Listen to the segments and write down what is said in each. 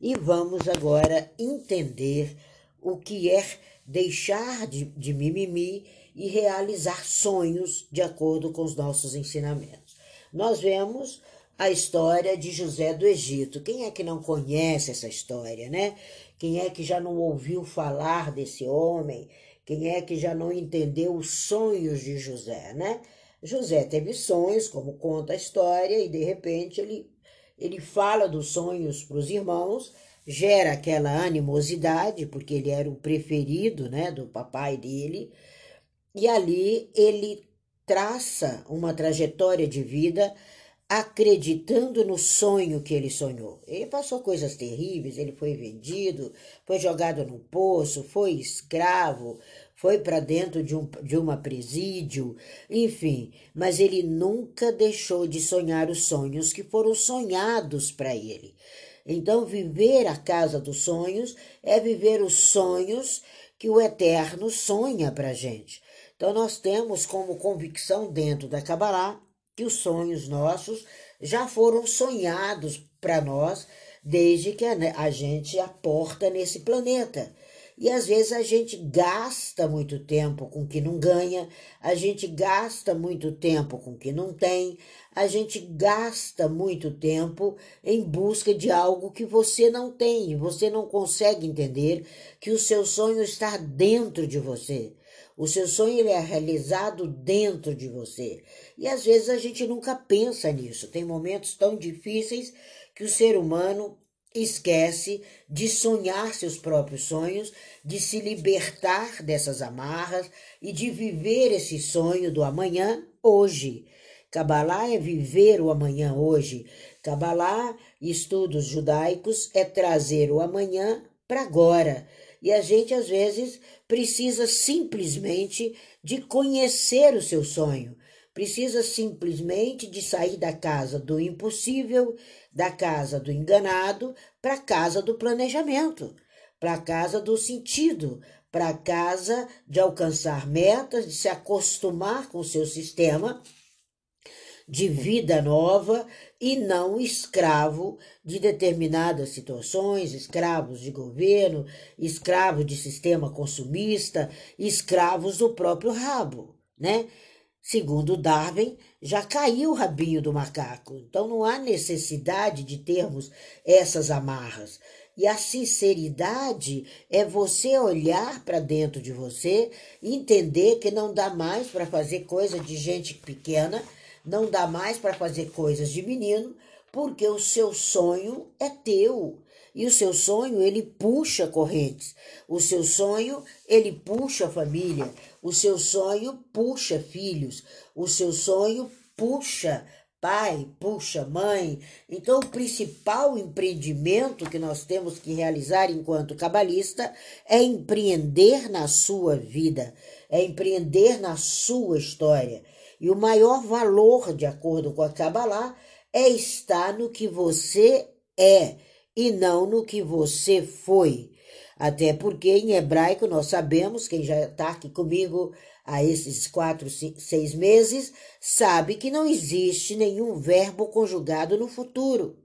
e vamos agora entender o que é deixar de, de mimimi e realizar sonhos de acordo com os nossos ensinamentos. Nós vemos a história de José do Egito. Quem é que não conhece essa história, né? Quem é que já não ouviu falar desse homem? Quem é que já não entendeu os sonhos de José, né? José teve sonhos, como conta a história, e de repente ele, ele fala dos sonhos para os irmãos, gera aquela animosidade, porque ele era o preferido né, do papai dele, e ali ele traça uma trajetória de vida acreditando no sonho que ele sonhou. Ele passou coisas terríveis, ele foi vendido, foi jogado no poço, foi escravo, foi para dentro de, um, de uma presídio, enfim, mas ele nunca deixou de sonhar os sonhos que foram sonhados para ele. Então, viver a casa dos sonhos é viver os sonhos que o Eterno sonha para a gente. Então, nós temos como convicção dentro da Kabbalah que os sonhos nossos já foram sonhados para nós desde que a gente aporta nesse planeta. E às vezes a gente gasta muito tempo com o que não ganha, a gente gasta muito tempo com o que não tem, a gente gasta muito tempo em busca de algo que você não tem, você não consegue entender que o seu sonho está dentro de você. O seu sonho ele é realizado dentro de você. E às vezes a gente nunca pensa nisso. Tem momentos tão difíceis que o ser humano esquece de sonhar seus próprios sonhos, de se libertar dessas amarras e de viver esse sonho do amanhã hoje. Kabbalah é viver o amanhã hoje. Kabbalah, estudos judaicos, é trazer o amanhã para agora. E a gente às vezes precisa simplesmente de conhecer o seu sonho, precisa simplesmente de sair da casa do impossível, da casa do enganado, para a casa do planejamento, para a casa do sentido, para a casa de alcançar metas, de se acostumar com o seu sistema de vida nova e não escravo de determinadas situações, escravos de governo, escravos de sistema consumista, escravos do próprio rabo, né? Segundo Darwin, já caiu o rabinho do macaco, então não há necessidade de termos essas amarras. E a sinceridade é você olhar para dentro de você entender que não dá mais para fazer coisa de gente pequena não dá mais para fazer coisas de menino, porque o seu sonho é teu. E o seu sonho, ele puxa correntes. O seu sonho, ele puxa família. O seu sonho puxa filhos. O seu sonho puxa pai, puxa mãe. Então, o principal empreendimento que nós temos que realizar enquanto cabalista é empreender na sua vida, é empreender na sua história. E o maior valor, de acordo com a Kabbalah, é estar no que você é e não no que você foi. Até porque em hebraico nós sabemos, quem já está aqui comigo há esses quatro, seis meses, sabe que não existe nenhum verbo conjugado no futuro.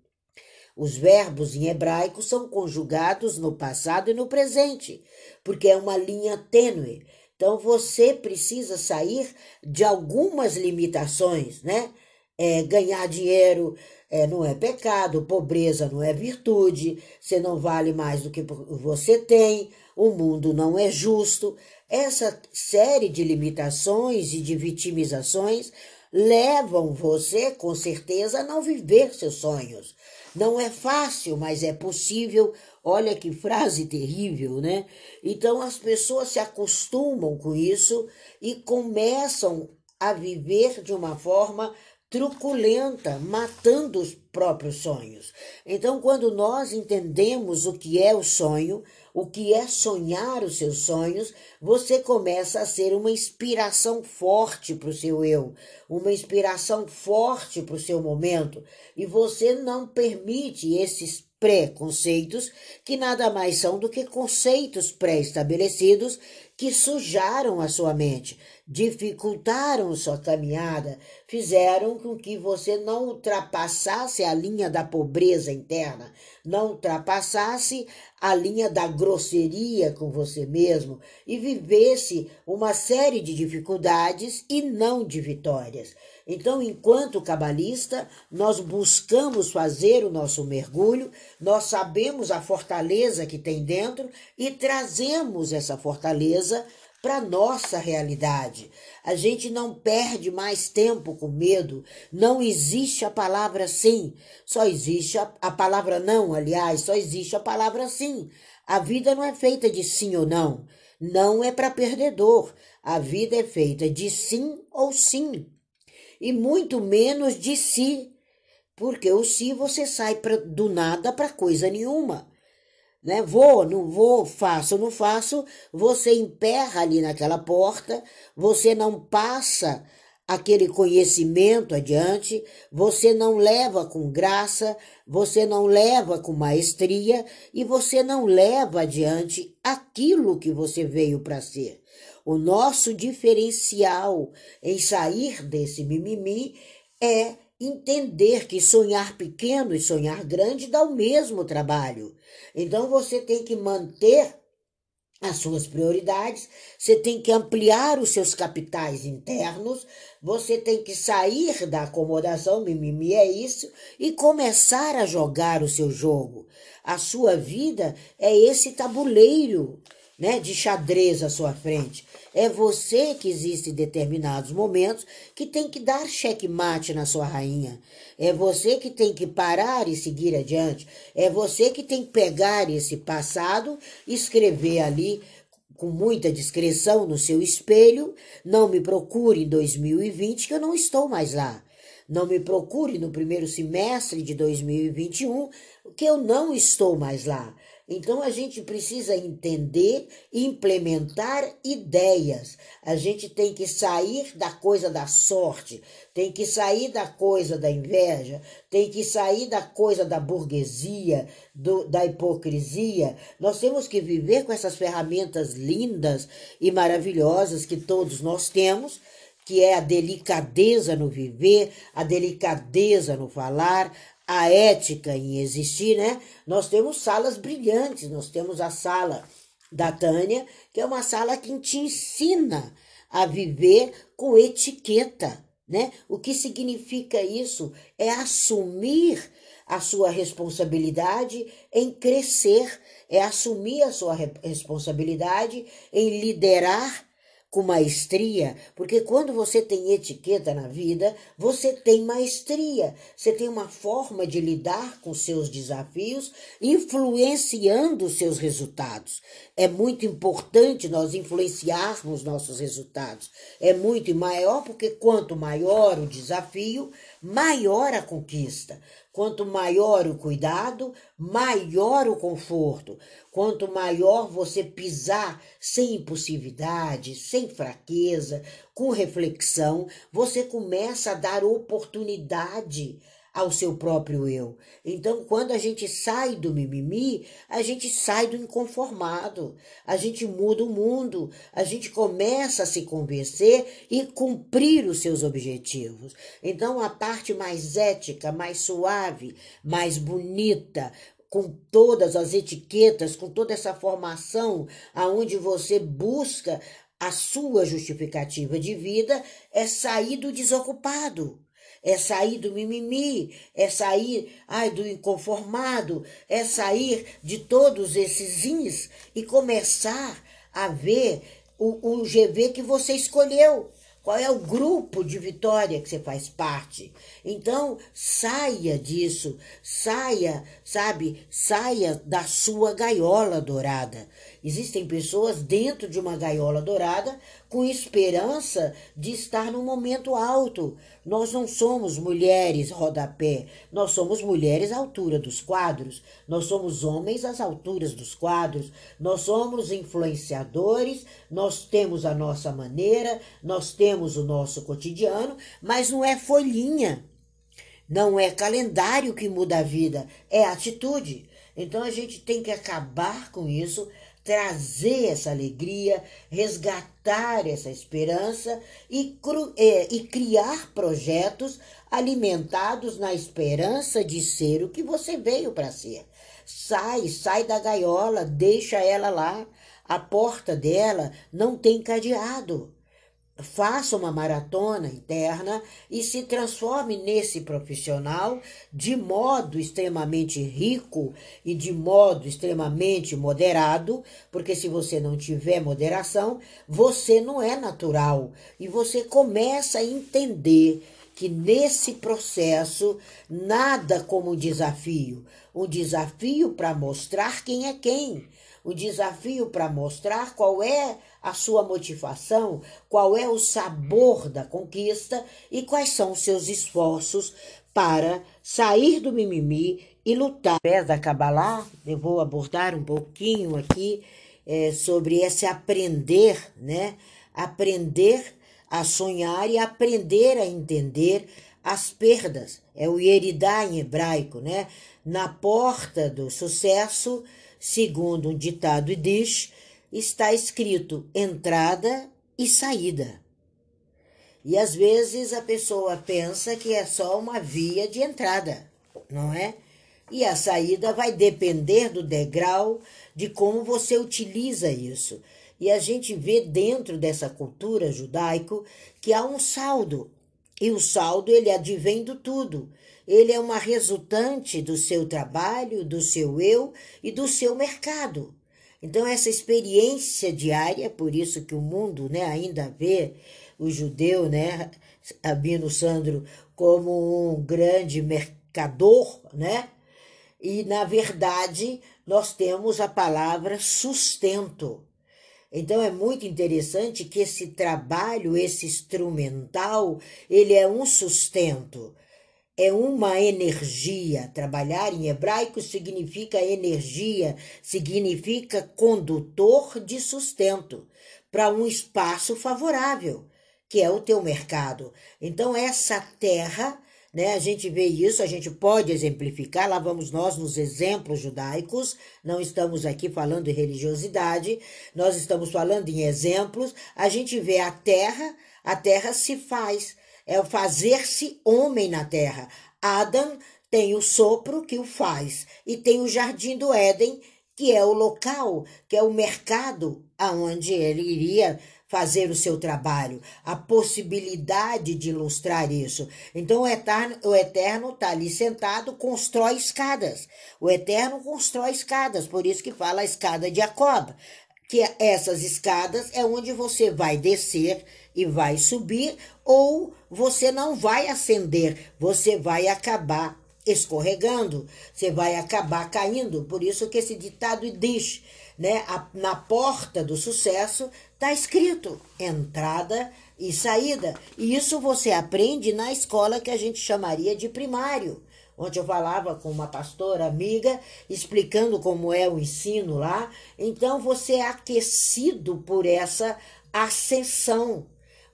Os verbos em hebraico são conjugados no passado e no presente, porque é uma linha tênue. Então você precisa sair de algumas limitações, né? É, ganhar dinheiro é, não é pecado, pobreza não é virtude, você não vale mais do que você tem, o mundo não é justo. Essa série de limitações e de vitimizações levam você, com certeza, a não viver seus sonhos. Não é fácil, mas é possível Olha que frase terrível, né? Então as pessoas se acostumam com isso e começam a viver de uma forma truculenta, matando os próprios sonhos. Então, quando nós entendemos o que é o sonho, o que é sonhar os seus sonhos, você começa a ser uma inspiração forte para o seu eu, uma inspiração forte para o seu momento, e você não permite esses preconceitos, que nada mais são do que conceitos pré-estabelecidos que sujaram a sua mente, dificultaram sua caminhada, fizeram com que você não ultrapassasse a linha da pobreza interna, não ultrapassasse a linha da grosseria com você mesmo e vivesse uma série de dificuldades e não de vitórias. Então, enquanto cabalista, nós buscamos fazer o nosso mergulho, nós sabemos a fortaleza que tem dentro e trazemos essa fortaleza para nossa realidade. A gente não perde mais tempo com medo. Não existe a palavra sim, só existe a, a palavra não, aliás, só existe a palavra sim. A vida não é feita de sim ou não. Não é para perdedor. A vida é feita de sim ou sim. E muito menos de si. Porque o si você sai pra, do nada para coisa nenhuma né? Vou, não vou, faço, não faço. Você emperra ali naquela porta, você não passa aquele conhecimento adiante, você não leva com graça, você não leva com maestria e você não leva adiante aquilo que você veio para ser. O nosso diferencial em sair desse mimimi é entender que sonhar pequeno e sonhar grande dá o mesmo trabalho. Então você tem que manter as suas prioridades, você tem que ampliar os seus capitais internos, você tem que sair da acomodação, mimimi é isso, e começar a jogar o seu jogo. A sua vida é esse tabuleiro né, de xadrez à sua frente. É você que existe em determinados momentos que tem que dar checkmate na sua rainha. É você que tem que parar e seguir adiante. É você que tem que pegar esse passado, escrever ali com muita discrição no seu espelho. Não me procure em 2020 que eu não estou mais lá. Não me procure no primeiro semestre de 2021 que eu não estou mais lá. Então a gente precisa entender implementar ideias. A gente tem que sair da coisa da sorte, tem que sair da coisa da inveja, tem que sair da coisa da burguesia, do, da hipocrisia. Nós temos que viver com essas ferramentas lindas e maravilhosas que todos nós temos que é a delicadeza no viver, a delicadeza no falar, a ética em existir, né? Nós temos salas brilhantes, nós temos a sala da Tânia, que é uma sala que te ensina a viver com etiqueta, né? O que significa isso? É assumir a sua responsabilidade em crescer, é assumir a sua responsabilidade em liderar com maestria, porque quando você tem etiqueta na vida, você tem maestria, você tem uma forma de lidar com seus desafios, influenciando seus resultados. É muito importante nós influenciarmos nossos resultados. É muito maior porque quanto maior o desafio, maior a conquista. Quanto maior o cuidado, maior o conforto. Quanto maior você pisar sem impulsividade, sem fraqueza, com reflexão, você começa a dar oportunidade ao seu próprio eu. Então, quando a gente sai do mimimi, a gente sai do inconformado, a gente muda o mundo, a gente começa a se convencer e cumprir os seus objetivos. Então, a parte mais ética, mais suave, mais bonita, com todas as etiquetas, com toda essa formação aonde você busca a sua justificativa de vida, é sair do desocupado é sair do mimimi, é sair ai, do inconformado, é sair de todos esses ins e começar a ver o, o GV que você escolheu. Qual é o grupo de vitória que você faz parte? Então, saia disso, saia, sabe, saia da sua gaiola dourada. Existem pessoas dentro de uma gaiola dourada com esperança de estar no momento alto. Nós não somos mulheres rodapé, nós somos mulheres à altura dos quadros, nós somos homens às alturas dos quadros, nós somos influenciadores, nós temos a nossa maneira, nós temos o nosso cotidiano, mas não é folhinha. Não é calendário que muda a vida, é atitude. Então a gente tem que acabar com isso, trazer essa alegria, resgatar essa esperança e, é, e criar projetos alimentados na esperança de ser o que você veio para ser. Sai, sai da gaiola, deixa ela lá. A porta dela não tem cadeado faça uma maratona interna e se transforme nesse profissional de modo extremamente rico e de modo extremamente moderado, porque se você não tiver moderação, você não é natural. E você começa a entender que nesse processo nada como um desafio, um desafio para mostrar quem é quem, um desafio para mostrar qual é a sua motivação, qual é o sabor da conquista e quais são os seus esforços para sair do mimimi e lutar. Através da Kabbalah, eu vou abordar um pouquinho aqui é, sobre esse aprender, né? Aprender a sonhar e aprender a entender as perdas. É o Yeridá em hebraico, né? Na porta do sucesso, segundo um ditado diz, está escrito entrada e saída. E às vezes a pessoa pensa que é só uma via de entrada, não é? E a saída vai depender do degrau de como você utiliza isso. E a gente vê dentro dessa cultura judaico que há um saldo. E o saldo ele advém do tudo. Ele é uma resultante do seu trabalho, do seu eu e do seu mercado. Então, essa experiência diária, por isso que o mundo né, ainda vê o judeu, né, Abino Sandro, como um grande mercador, né? E, na verdade, nós temos a palavra sustento. Então é muito interessante que esse trabalho, esse instrumental, ele é um sustento é uma energia. Trabalhar em hebraico significa energia, significa condutor de sustento para um espaço favorável, que é o teu mercado. Então, essa terra. Né, a gente vê isso, a gente pode exemplificar, lá vamos nós nos exemplos judaicos, não estamos aqui falando de religiosidade, nós estamos falando em exemplos, a gente vê a terra, a terra se faz, é o fazer-se homem na terra. Adam tem o sopro que o faz e tem o jardim do Éden, que é o local, que é o mercado aonde ele iria fazer o seu trabalho, a possibilidade de ilustrar isso. Então o Eterno o eterno está ali sentado, constrói escadas. O Eterno constrói escadas, por isso que fala a escada de Jacob, que essas escadas é onde você vai descer e vai subir, ou você não vai ascender, você vai acabar escorregando, você vai acabar caindo. Por isso que esse ditado diz, né, na porta do sucesso está escrito entrada e saída. E isso você aprende na escola que a gente chamaria de primário. Onde eu falava com uma pastora amiga, explicando como é o ensino lá. Então você é aquecido por essa ascensão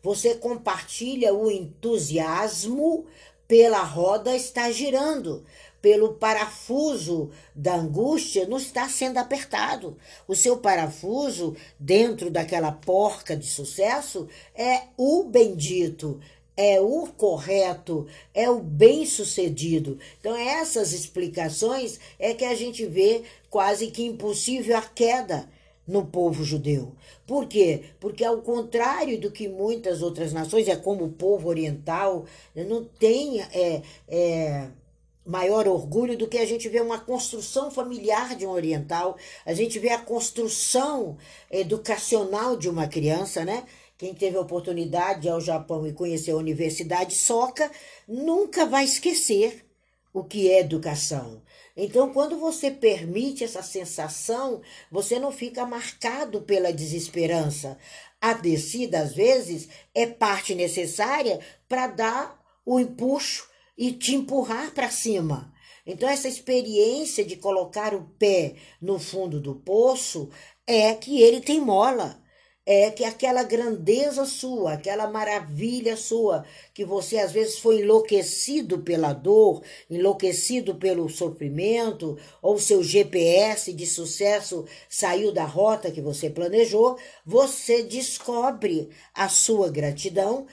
você compartilha o entusiasmo pela roda está girando, pelo parafuso da angústia não está sendo apertado. O seu parafuso dentro daquela porca de sucesso é o bendito, é o correto, é o bem-sucedido. Então essas explicações é que a gente vê quase que impossível a queda no povo judeu. Por quê? Porque, ao contrário do que muitas outras nações, é como o povo oriental, não tem é, é, maior orgulho do que a gente vê uma construção familiar de um oriental, a gente vê a construção educacional de uma criança, né? Quem teve a oportunidade ao Japão e conhecer a Universidade Soka nunca vai esquecer o que é educação. Então, quando você permite essa sensação, você não fica marcado pela desesperança. A descida, às vezes, é parte necessária para dar o empuxo e te empurrar para cima. Então, essa experiência de colocar o pé no fundo do poço é que ele tem mola é que aquela grandeza sua, aquela maravilha sua, que você às vezes foi enlouquecido pela dor, enlouquecido pelo sofrimento, ou seu GPS de sucesso saiu da rota que você planejou, você descobre a sua gratidão,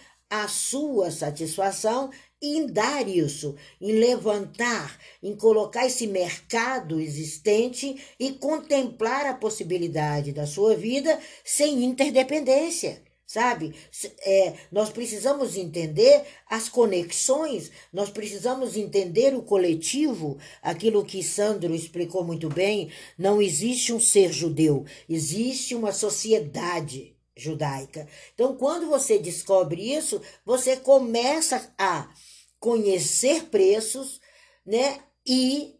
a sua satisfação em dar isso, em levantar, em colocar esse mercado existente e contemplar a possibilidade da sua vida sem interdependência. Sabe? É, nós precisamos entender as conexões, nós precisamos entender o coletivo, aquilo que Sandro explicou muito bem. Não existe um ser judeu, existe uma sociedade judaica. Então, quando você descobre isso, você começa a conhecer preços, né? E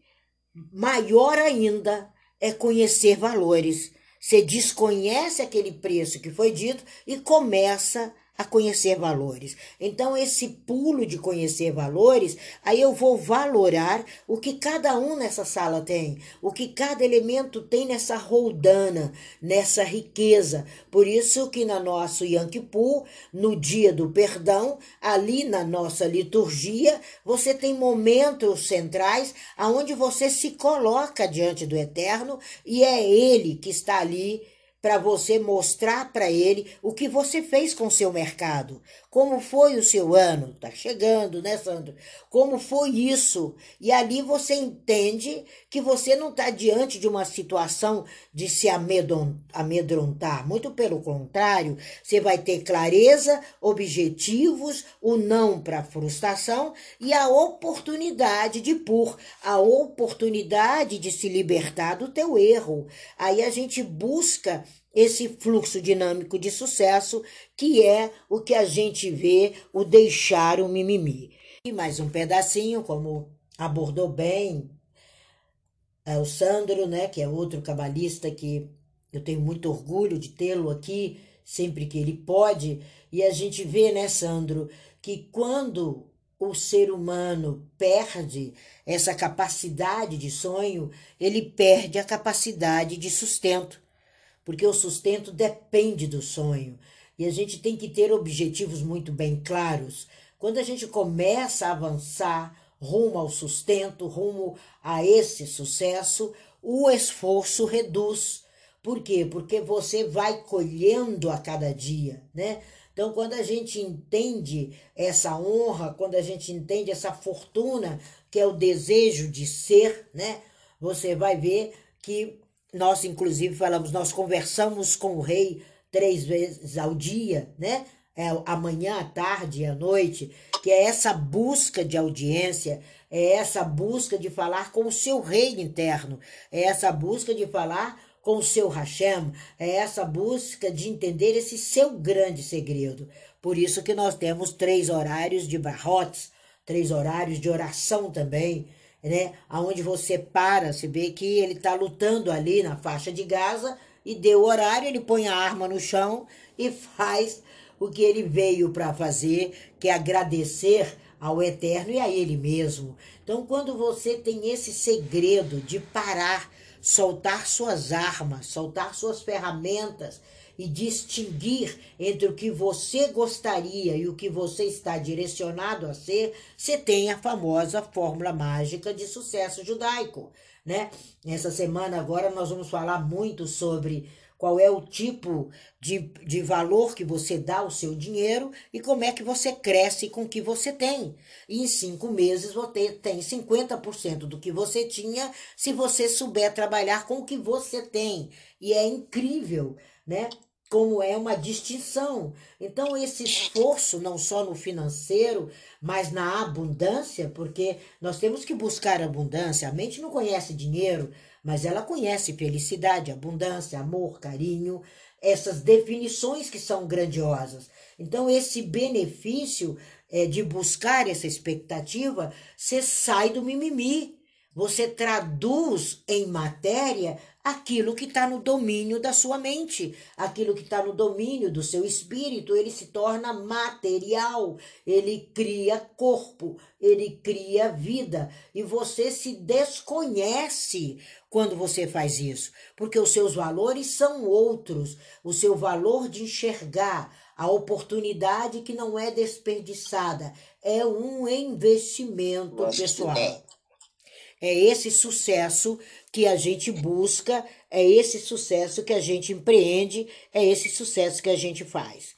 maior ainda é conhecer valores. Você desconhece aquele preço que foi dito e começa a a conhecer valores. Então, esse pulo de conhecer valores, aí eu vou valorar o que cada um nessa sala tem, o que cada elemento tem nessa roldana, nessa riqueza. Por isso que na nosso Yom Kippur, no dia do perdão, ali na nossa liturgia, você tem momentos centrais aonde você se coloca diante do Eterno e é Ele que está ali para você mostrar para ele o que você fez com o seu mercado, como foi o seu ano, tá chegando, né, Sandro? Como foi isso? E ali você entende que você não está diante de uma situação de se amedrontar, muito pelo contrário, você vai ter clareza, objetivos, o não para frustração e a oportunidade de pôr, a oportunidade de se libertar do teu erro. Aí a gente busca esse fluxo dinâmico de sucesso, que é o que a gente vê, o deixar o mimimi. E mais um pedacinho, como abordou bem é, o Sandro, né, que é outro cabalista que eu tenho muito orgulho de tê-lo aqui, sempre que ele pode, e a gente vê, né, Sandro, que quando o ser humano perde essa capacidade de sonho, ele perde a capacidade de sustento porque o sustento depende do sonho. E a gente tem que ter objetivos muito bem claros. Quando a gente começa a avançar rumo ao sustento, rumo a esse sucesso, o esforço reduz. Por quê? Porque você vai colhendo a cada dia, né? Então, quando a gente entende essa honra, quando a gente entende essa fortuna, que é o desejo de ser, né? Você vai ver que nós, inclusive, falamos, nós conversamos com o rei três vezes ao dia, né? É, amanhã, à tarde e à noite, que é essa busca de audiência, é essa busca de falar com o seu rei interno, é essa busca de falar com o seu Hashem, é essa busca de entender esse seu grande segredo. Por isso que nós temos três horários de barrotes, três horários de oração também, né? Aonde você para, você vê que ele está lutando ali na faixa de Gaza e deu o horário, ele põe a arma no chão e faz o que ele veio para fazer, que é agradecer ao Eterno e a Ele mesmo. Então, quando você tem esse segredo de parar, soltar suas armas, soltar suas ferramentas e distinguir entre o que você gostaria e o que você está direcionado a ser, você tem a famosa fórmula mágica de sucesso judaico, né? Nessa semana agora nós vamos falar muito sobre qual é o tipo de, de valor que você dá ao seu dinheiro e como é que você cresce com o que você tem. E em cinco meses você tem 50% do que você tinha se você souber trabalhar com o que você tem. E é incrível, né? Como é uma distinção. Então, esse esforço, não só no financeiro, mas na abundância, porque nós temos que buscar abundância. A mente não conhece dinheiro, mas ela conhece felicidade, abundância, amor, carinho, essas definições que são grandiosas. Então, esse benefício é, de buscar essa expectativa, você sai do mimimi. Você traduz em matéria aquilo que está no domínio da sua mente, aquilo que está no domínio do seu espírito, ele se torna material, ele cria corpo, ele cria vida. E você se desconhece quando você faz isso, porque os seus valores são outros. O seu valor de enxergar a oportunidade que não é desperdiçada, é um investimento pessoal. É esse sucesso que a gente busca, é esse sucesso que a gente empreende, é esse sucesso que a gente faz.